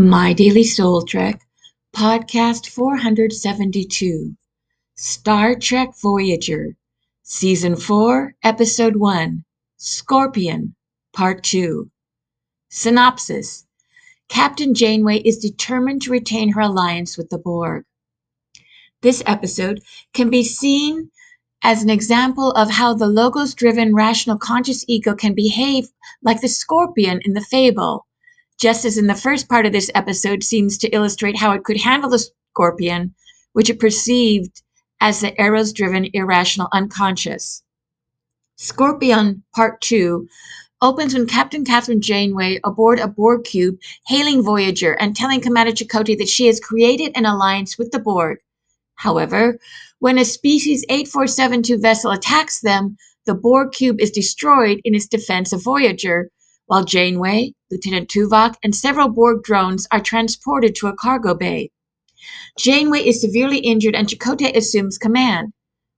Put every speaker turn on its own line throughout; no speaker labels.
My Daily Soul Trek, Podcast 472, Star Trek Voyager, Season 4, Episode 1, Scorpion, Part 2. Synopsis Captain Janeway is determined to retain her alliance with the Borg. This episode can be seen as an example of how the logos driven rational conscious ego can behave like the scorpion in the fable just as in the first part of this episode seems to illustrate how it could handle the scorpion, which it perceived as the eros driven irrational unconscious. Scorpion Part 2 opens when Captain Kathryn Janeway aboard a Borg cube hailing Voyager and telling Commander Chakotay that she has created an alliance with the Borg. However, when a Species 8472 vessel attacks them, the Borg cube is destroyed in its defense of Voyager, while Janeway, Lieutenant Tuvok, and several Borg drones are transported to a cargo bay. Janeway is severely injured and Chakotay assumes command.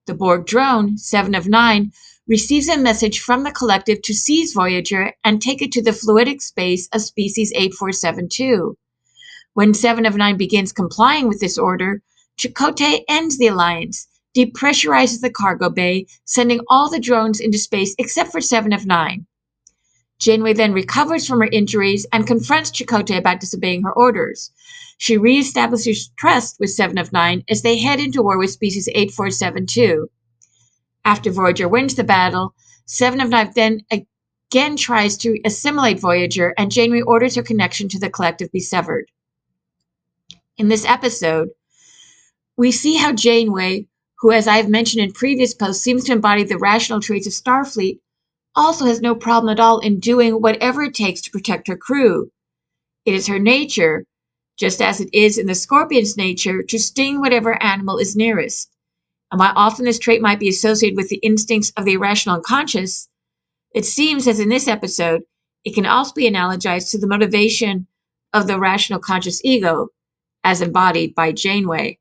The Borg drone, 7 of 9, receives a message from the collective to seize Voyager and take it to the fluidic space of species 8472. When 7 of 9 begins complying with this order, Chakotay ends the alliance, depressurizes the cargo bay, sending all the drones into space except for 7 of 9. Janeway then recovers from her injuries and confronts Chakotay about disobeying her orders. She reestablishes trust with Seven of Nine as they head into war with species 8472. After Voyager wins the battle, Seven of Nine then again tries to assimilate Voyager, and Janeway orders her connection to the collective be severed. In this episode, we see how Janeway, who, as I have mentioned in previous posts, seems to embody the rational traits of Starfleet, also has no problem at all in doing whatever it takes to protect her crew. It is her nature, just as it is in the scorpion's nature, to sting whatever animal is nearest. And while often this trait might be associated with the instincts of the irrational unconscious, it seems, as in this episode, it can also be analogized to the motivation of the rational conscious ego, as embodied by Janeway.